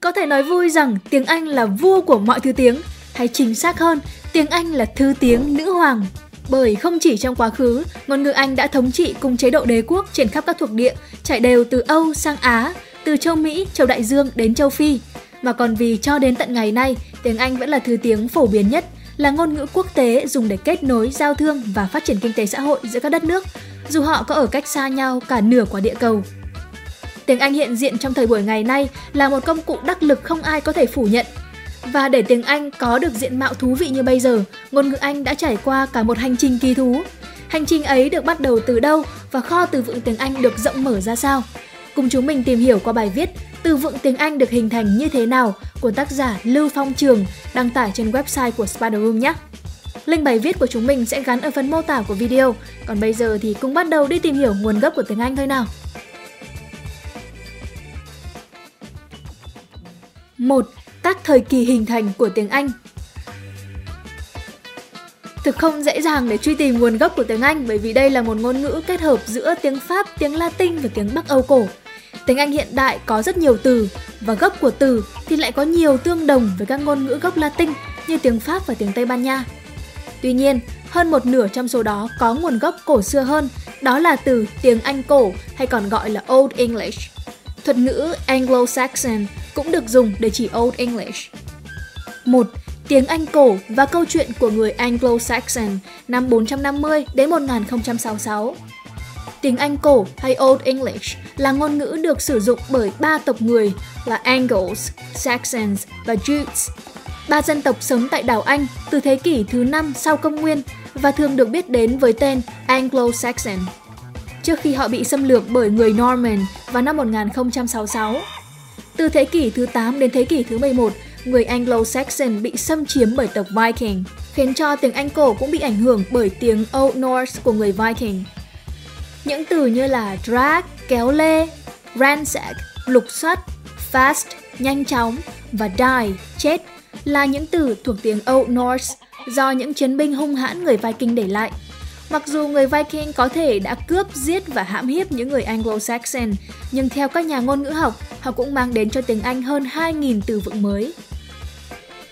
Có thể nói vui rằng tiếng Anh là vua của mọi thứ tiếng, hay chính xác hơn, tiếng Anh là thứ tiếng nữ hoàng. Bởi không chỉ trong quá khứ, ngôn ngữ Anh đã thống trị cùng chế độ đế quốc trên khắp các thuộc địa, trải đều từ Âu sang Á, từ châu Mỹ, châu Đại Dương đến châu Phi. Mà còn vì cho đến tận ngày nay, tiếng Anh vẫn là thứ tiếng phổ biến nhất, là ngôn ngữ quốc tế dùng để kết nối, giao thương và phát triển kinh tế xã hội giữa các đất nước, dù họ có ở cách xa nhau cả nửa quả địa cầu. Tiếng Anh hiện diện trong thời buổi ngày nay là một công cụ đắc lực không ai có thể phủ nhận. Và để tiếng Anh có được diện mạo thú vị như bây giờ, ngôn ngữ Anh đã trải qua cả một hành trình kỳ thú. Hành trình ấy được bắt đầu từ đâu và kho từ vựng tiếng Anh được rộng mở ra sao? Cùng chúng mình tìm hiểu qua bài viết Từ vựng tiếng Anh được hình thành như thế nào của tác giả Lưu Phong Trường đăng tải trên website của Spider Room nhé. Link bài viết của chúng mình sẽ gắn ở phần mô tả của video. Còn bây giờ thì cùng bắt đầu đi tìm hiểu nguồn gốc của tiếng Anh thôi nào. 1. Các thời kỳ hình thành của tiếng Anh Thực không dễ dàng để truy tìm nguồn gốc của tiếng Anh bởi vì đây là một ngôn ngữ kết hợp giữa tiếng Pháp, tiếng Latin và tiếng Bắc Âu cổ. Tiếng Anh hiện đại có rất nhiều từ và gốc của từ thì lại có nhiều tương đồng với các ngôn ngữ gốc Latin như tiếng Pháp và tiếng Tây Ban Nha. Tuy nhiên, hơn một nửa trong số đó có nguồn gốc cổ xưa hơn, đó là từ tiếng Anh cổ hay còn gọi là Old English. Thuật ngữ Anglo-Saxon cũng được dùng để chỉ Old English. 1. Tiếng Anh cổ và câu chuyện của người Anglo-Saxon năm 450 đến 1066. Tiếng Anh cổ hay Old English là ngôn ngữ được sử dụng bởi ba tộc người là Angles, Saxons và Jutes. Ba dân tộc sống tại đảo Anh từ thế kỷ thứ 5 sau công nguyên và thường được biết đến với tên Anglo-Saxon. Trước khi họ bị xâm lược bởi người Norman vào năm 1066. Từ thế kỷ thứ 8 đến thế kỷ thứ 11, người Anglo-Saxon bị xâm chiếm bởi tộc Viking, khiến cho tiếng Anh cổ cũng bị ảnh hưởng bởi tiếng Old Norse của người Viking. Những từ như là drag, kéo lê, ransack, lục soát, fast, nhanh chóng và die, chết là những từ thuộc tiếng Old Norse do những chiến binh hung hãn người Viking để lại. Mặc dù người Viking có thể đã cướp, giết và hãm hiếp những người Anglo-Saxon, nhưng theo các nhà ngôn ngữ học, họ cũng mang đến cho tiếng Anh hơn 2.000 từ vựng mới.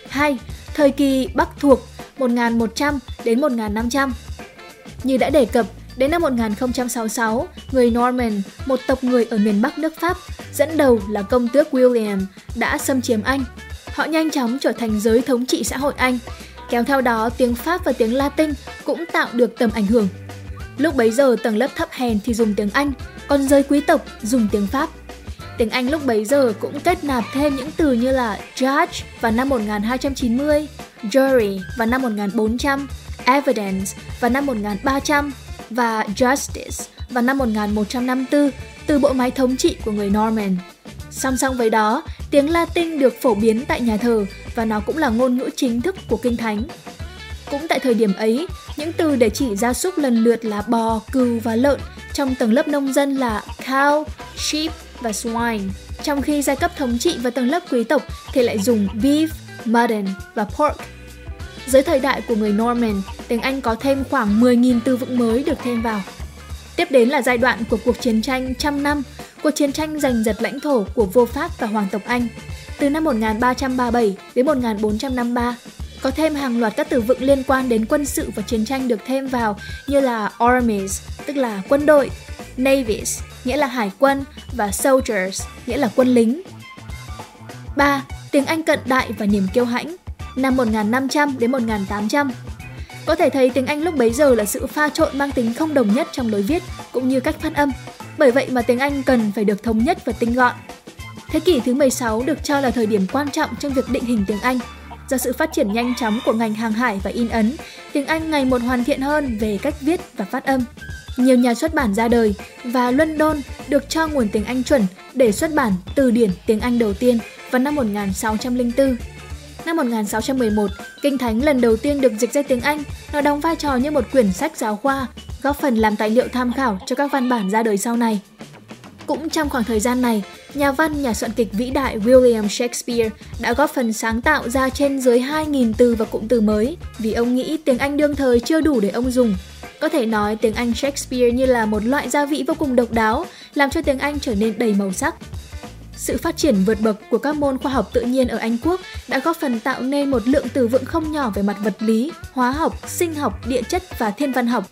2. Thời kỳ Bắc thuộc 1100 đến 1500 Như đã đề cập, đến năm 1066, người Norman, một tộc người ở miền Bắc nước Pháp, dẫn đầu là công tước William, đã xâm chiếm Anh. Họ nhanh chóng trở thành giới thống trị xã hội Anh, kéo theo đó tiếng Pháp và tiếng Latin cũng tạo được tầm ảnh hưởng. Lúc bấy giờ tầng lớp thấp hèn thì dùng tiếng Anh, còn giới quý tộc dùng tiếng Pháp. Tiếng Anh lúc bấy giờ cũng kết nạp thêm những từ như là judge vào năm 1290, jury vào năm 1400, evidence vào năm 1300 và justice vào năm 1154 từ bộ máy thống trị của người Norman. Song song với đó, tiếng Latin được phổ biến tại nhà thờ và nó cũng là ngôn ngữ chính thức của Kinh Thánh. Cũng tại thời điểm ấy, những từ để chỉ gia súc lần lượt là bò, cừu và lợn trong tầng lớp nông dân là cow, sheep và swine, trong khi giai cấp thống trị và tầng lớp quý tộc thì lại dùng beef, mutton và pork. Dưới thời đại của người Norman, tiếng Anh có thêm khoảng 10.000 từ vựng mới được thêm vào. Tiếp đến là giai đoạn của cuộc chiến tranh trăm năm, cuộc chiến tranh giành giật lãnh thổ của vua Pháp và hoàng tộc Anh. Từ năm 1337 đến 1453, có thêm hàng loạt các từ vựng liên quan đến quân sự và chiến tranh được thêm vào như là armies, tức là quân đội, navies, nghĩa là hải quân và soldiers, nghĩa là quân lính. 3. Tiếng Anh cận đại và niềm kiêu hãnh năm 1500 đến 1800. Có thể thấy tiếng Anh lúc bấy giờ là sự pha trộn mang tính không đồng nhất trong lối viết cũng như cách phát âm. Bởi vậy mà tiếng Anh cần phải được thống nhất và tinh gọn. Thế kỷ thứ 16 được cho là thời điểm quan trọng trong việc định hình tiếng Anh. Do sự phát triển nhanh chóng của ngành hàng hải và in ấn, tiếng Anh ngày một hoàn thiện hơn về cách viết và phát âm. Nhiều nhà xuất bản ra đời và London được cho nguồn tiếng Anh chuẩn để xuất bản từ điển tiếng Anh đầu tiên vào năm 1604. Năm 1611, Kinh Thánh lần đầu tiên được dịch ra tiếng Anh, nó đóng vai trò như một quyển sách giáo khoa, góp phần làm tài liệu tham khảo cho các văn bản ra đời sau này. Cũng trong khoảng thời gian này, nhà văn, nhà soạn kịch vĩ đại William Shakespeare đã góp phần sáng tạo ra trên dưới 2.000 từ và cụm từ mới vì ông nghĩ tiếng Anh đương thời chưa đủ để ông dùng. Có thể nói tiếng Anh Shakespeare như là một loại gia vị vô cùng độc đáo, làm cho tiếng Anh trở nên đầy màu sắc. sự phát triển vượt bậc của các môn khoa học tự nhiên ở Anh Quốc đã góp phần tạo nên một lượng từ vựng không nhỏ về mặt vật lý, hóa học, sinh học, địa chất và thiên văn học.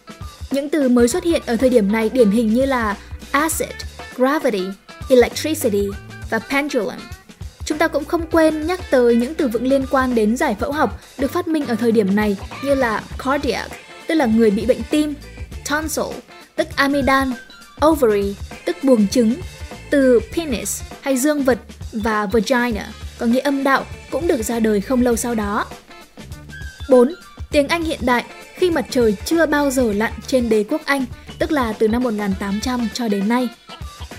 Những từ mới xuất hiện ở thời điểm này điển hình như là acid, gravity, electricity và pendulum. Chúng ta cũng không quên nhắc tới những từ vựng liên quan đến giải phẫu học được phát minh ở thời điểm này như là cardiac, tức là người bị bệnh tim, tonsil, tức amidan, ovary, tức buồng trứng, từ penis hay dương vật và vagina có nghĩa âm đạo cũng được ra đời không lâu sau đó. 4. Tiếng Anh hiện đại khi mặt trời chưa bao giờ lặn trên đế quốc Anh, tức là từ năm 1800 cho đến nay.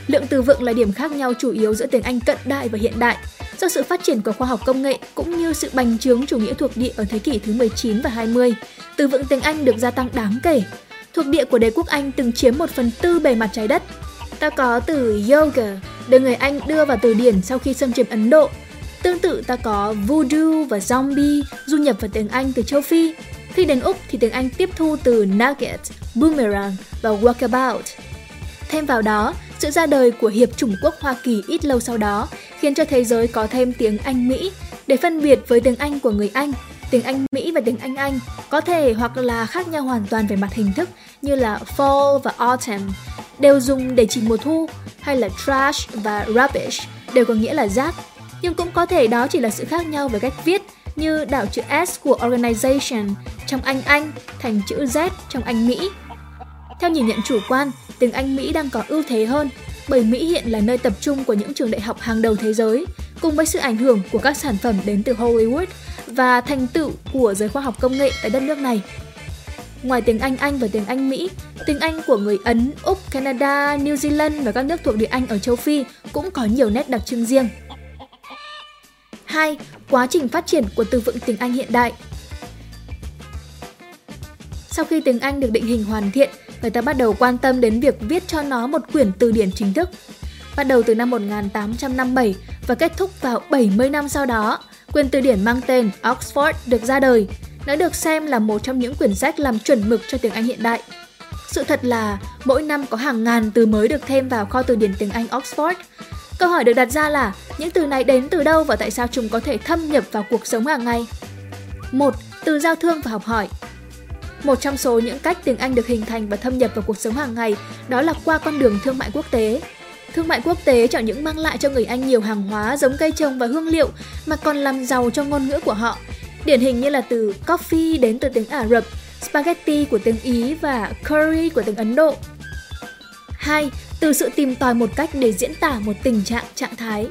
Lượng từ vựng là điểm khác nhau chủ yếu giữa tiếng Anh cận đại và hiện đại. Do sự phát triển của khoa học công nghệ cũng như sự bành trướng chủ nghĩa thuộc địa ở thế kỷ thứ 19 và 20, từ vựng tiếng Anh được gia tăng đáng kể. Thuộc địa của đế quốc Anh từng chiếm 1 phần tư bề mặt trái đất. Ta có từ yoga, được người Anh đưa vào từ điển sau khi xâm chiếm Ấn Độ. Tương tự ta có voodoo và zombie du nhập vào tiếng Anh từ châu Phi. Khi đến Úc thì tiếng Anh tiếp thu từ nugget, boomerang và walkabout. Thêm vào đó, sự ra đời của Hiệp chủng quốc Hoa Kỳ ít lâu sau đó khiến cho thế giới có thêm tiếng Anh Mỹ để phân biệt với tiếng Anh của người Anh. Tiếng Anh Mỹ và tiếng Anh Anh có thể hoặc là khác nhau hoàn toàn về mặt hình thức như là fall và autumn đều dùng để chỉ mùa thu hay là trash và rubbish đều có nghĩa là rác. Nhưng cũng có thể đó chỉ là sự khác nhau về cách viết như đảo chữ S của organization trong Anh Anh thành chữ Z trong Anh Mỹ. Theo nhìn nhận chủ quan, tiếng Anh Mỹ đang có ưu thế hơn bởi Mỹ hiện là nơi tập trung của những trường đại học hàng đầu thế giới, cùng với sự ảnh hưởng của các sản phẩm đến từ Hollywood và thành tựu của giới khoa học công nghệ tại đất nước này. Ngoài tiếng Anh Anh và tiếng Anh Mỹ, tiếng Anh của người Ấn, Úc, Canada, New Zealand và các nước thuộc địa Anh ở châu Phi cũng có nhiều nét đặc trưng riêng. 2. Quá trình phát triển của từ vựng tiếng Anh hiện đại Sau khi tiếng Anh được định hình hoàn thiện, người ta bắt đầu quan tâm đến việc viết cho nó một quyển từ điển chính thức. Bắt đầu từ năm 1857 và kết thúc vào 70 năm sau đó, quyển từ điển mang tên Oxford được ra đời. Nó được xem là một trong những quyển sách làm chuẩn mực cho tiếng Anh hiện đại. Sự thật là mỗi năm có hàng ngàn từ mới được thêm vào kho từ điển tiếng Anh Oxford. Câu hỏi được đặt ra là những từ này đến từ đâu và tại sao chúng có thể thâm nhập vào cuộc sống hàng ngày? Một, Từ giao thương và học hỏi một trong số những cách tiếng Anh được hình thành và thâm nhập vào cuộc sống hàng ngày đó là qua con đường thương mại quốc tế. Thương mại quốc tế chẳng những mang lại cho người Anh nhiều hàng hóa giống cây trồng và hương liệu mà còn làm giàu cho ngôn ngữ của họ. Điển hình như là từ coffee đến từ tiếng Ả Rập, spaghetti của tiếng Ý và curry của tiếng Ấn Độ. 2. Từ sự tìm tòi một cách để diễn tả một tình trạng, trạng thái.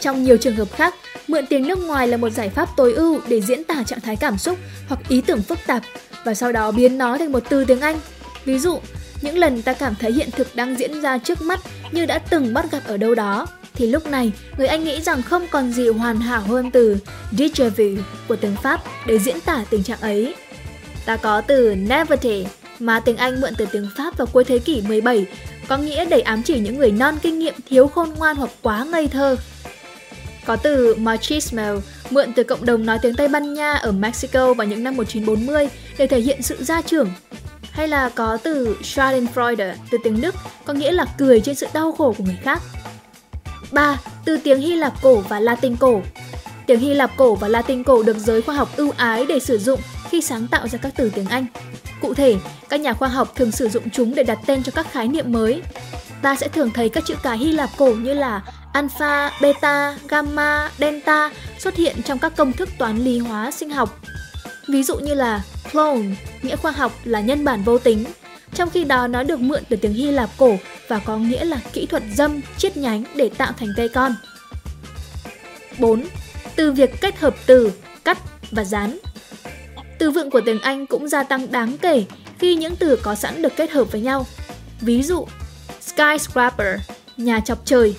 Trong nhiều trường hợp khác, mượn tiếng nước ngoài là một giải pháp tối ưu để diễn tả trạng thái cảm xúc hoặc ý tưởng phức tạp và sau đó biến nó thành một từ tiếng Anh. Ví dụ, những lần ta cảm thấy hiện thực đang diễn ra trước mắt như đã từng bắt gặp ở đâu đó, thì lúc này người Anh nghĩ rằng không còn gì hoàn hảo hơn từ déjà vu của tiếng Pháp để diễn tả tình trạng ấy. Ta có từ naivete mà tiếng Anh mượn từ tiếng Pháp vào cuối thế kỷ 17 có nghĩa để ám chỉ những người non kinh nghiệm, thiếu khôn ngoan hoặc quá ngây thơ. Có từ machismo mượn từ cộng đồng nói tiếng Tây Ban Nha ở Mexico vào những năm 1940 để thể hiện sự gia trưởng. Hay là có từ Schadenfreude từ tiếng Đức có nghĩa là cười trên sự đau khổ của người khác. 3. Từ tiếng Hy Lạp cổ và Latin cổ Tiếng Hy Lạp cổ và Latin cổ được giới khoa học ưu ái để sử dụng khi sáng tạo ra các từ tiếng Anh. Cụ thể, các nhà khoa học thường sử dụng chúng để đặt tên cho các khái niệm mới. Ta sẽ thường thấy các chữ cái Hy Lạp cổ như là alpha, beta, gamma, delta xuất hiện trong các công thức toán lý hóa sinh học. Ví dụ như là clone, nghĩa khoa học là nhân bản vô tính, trong khi đó nó được mượn từ tiếng Hy Lạp cổ và có nghĩa là kỹ thuật dâm, chiết nhánh để tạo thành cây con. 4. Từ việc kết hợp từ, cắt và dán. Từ vựng của tiếng Anh cũng gia tăng đáng kể khi những từ có sẵn được kết hợp với nhau. Ví dụ, skyscraper, nhà chọc trời,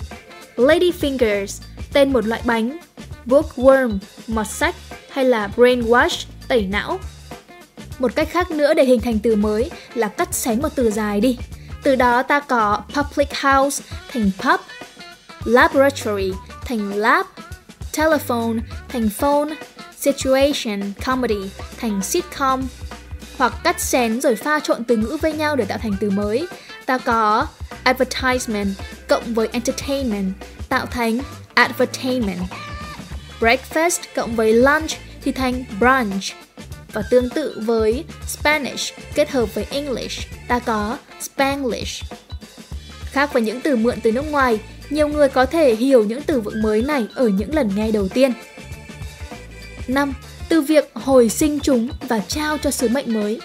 lady fingers, tên một loại bánh, bookworm, mọt sách hay là brainwash, tẩy não. Một cách khác nữa để hình thành từ mới là cắt xén một từ dài đi. Từ đó ta có public house thành pub, laboratory thành lab, telephone thành phone, situation, comedy thành sitcom hoặc cắt xén rồi pha trộn từ ngữ với nhau để tạo thành từ mới. Ta có advertisement cộng với entertainment tạo thành advertainment. Breakfast cộng với lunch thì thành brunch. Và tương tự với Spanish kết hợp với English, ta có Spanglish. Khác với những từ mượn từ nước ngoài, nhiều người có thể hiểu những từ vựng mới này ở những lần nghe đầu tiên. 5. Từ việc hồi sinh chúng và trao cho sứ mệnh mới.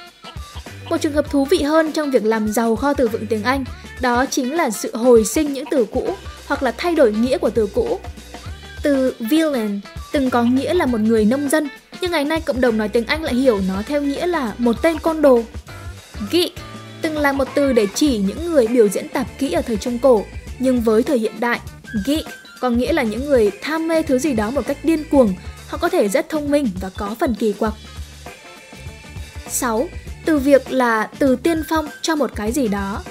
Một trường hợp thú vị hơn trong việc làm giàu kho từ vựng tiếng Anh đó chính là sự hồi sinh những từ cũ hoặc là thay đổi nghĩa của từ cũ. Từ villain từng có nghĩa là một người nông dân, nhưng ngày nay cộng đồng nói tiếng Anh lại hiểu nó theo nghĩa là một tên côn đồ. Geek từng là một từ để chỉ những người biểu diễn tạp kỹ ở thời Trung Cổ, nhưng với thời hiện đại, geek có nghĩa là những người tham mê thứ gì đó một cách điên cuồng, họ có thể rất thông minh và có phần kỳ quặc. 6. Từ việc là từ tiên phong cho một cái gì đó.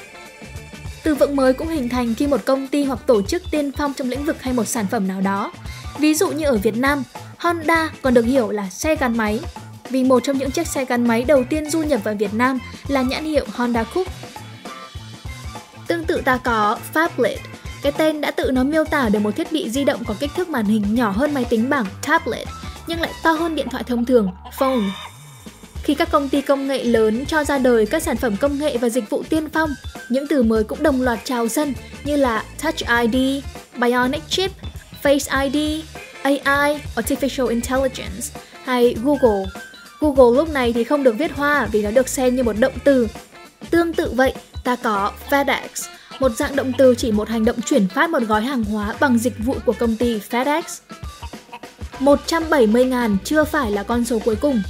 Từ vựng mới cũng hình thành khi một công ty hoặc tổ chức tiên phong trong lĩnh vực hay một sản phẩm nào đó. Ví dụ như ở Việt Nam, Honda còn được hiểu là xe gắn máy, vì một trong những chiếc xe gắn máy đầu tiên du nhập vào Việt Nam là nhãn hiệu Honda Coupe. Tương tự ta có phablet, cái tên đã tự nó miêu tả được một thiết bị di động có kích thước màn hình nhỏ hơn máy tính bảng tablet, nhưng lại to hơn điện thoại thông thường, phone. Khi các công ty công nghệ lớn cho ra đời các sản phẩm công nghệ và dịch vụ tiên phong, những từ mới cũng đồng loạt trào sân như là Touch ID, Bionic Chip, Face ID, AI, Artificial Intelligence hay Google. Google lúc này thì không được viết hoa vì nó được xem như một động từ. Tương tự vậy, ta có FedEx, một dạng động từ chỉ một hành động chuyển phát một gói hàng hóa bằng dịch vụ của công ty FedEx. 170.000 chưa phải là con số cuối cùng.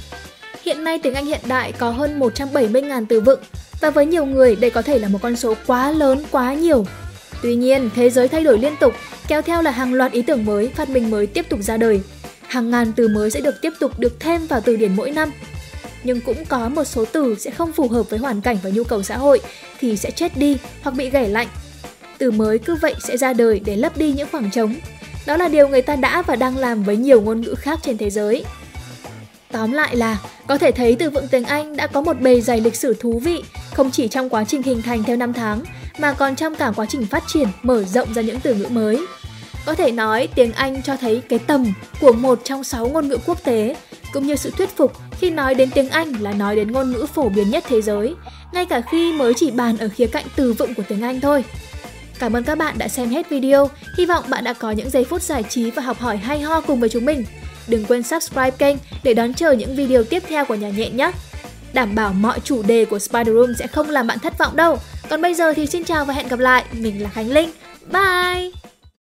Hiện nay tiếng Anh hiện đại có hơn 170.000 từ vựng và với nhiều người đây có thể là một con số quá lớn, quá nhiều. Tuy nhiên, thế giới thay đổi liên tục, kéo theo là hàng loạt ý tưởng mới, phát minh mới tiếp tục ra đời. Hàng ngàn từ mới sẽ được tiếp tục được thêm vào từ điển mỗi năm. Nhưng cũng có một số từ sẽ không phù hợp với hoàn cảnh và nhu cầu xã hội thì sẽ chết đi hoặc bị ghẻ lạnh. Từ mới cứ vậy sẽ ra đời để lấp đi những khoảng trống. Đó là điều người ta đã và đang làm với nhiều ngôn ngữ khác trên thế giới. Tóm lại là, có thể thấy từ vựng tiếng Anh đã có một bề dày lịch sử thú vị, không chỉ trong quá trình hình thành theo năm tháng, mà còn trong cả quá trình phát triển, mở rộng ra những từ ngữ mới. Có thể nói tiếng Anh cho thấy cái tầm của một trong sáu ngôn ngữ quốc tế, cũng như sự thuyết phục khi nói đến tiếng Anh là nói đến ngôn ngữ phổ biến nhất thế giới, ngay cả khi mới chỉ bàn ở khía cạnh từ vựng của tiếng Anh thôi. Cảm ơn các bạn đã xem hết video, hy vọng bạn đã có những giây phút giải trí và học hỏi hay ho cùng với chúng mình. Đừng quên subscribe kênh để đón chờ những video tiếp theo của nhà nhện nhé. Đảm bảo mọi chủ đề của Spider Room sẽ không làm bạn thất vọng đâu. Còn bây giờ thì xin chào và hẹn gặp lại. Mình là Khánh Linh. Bye!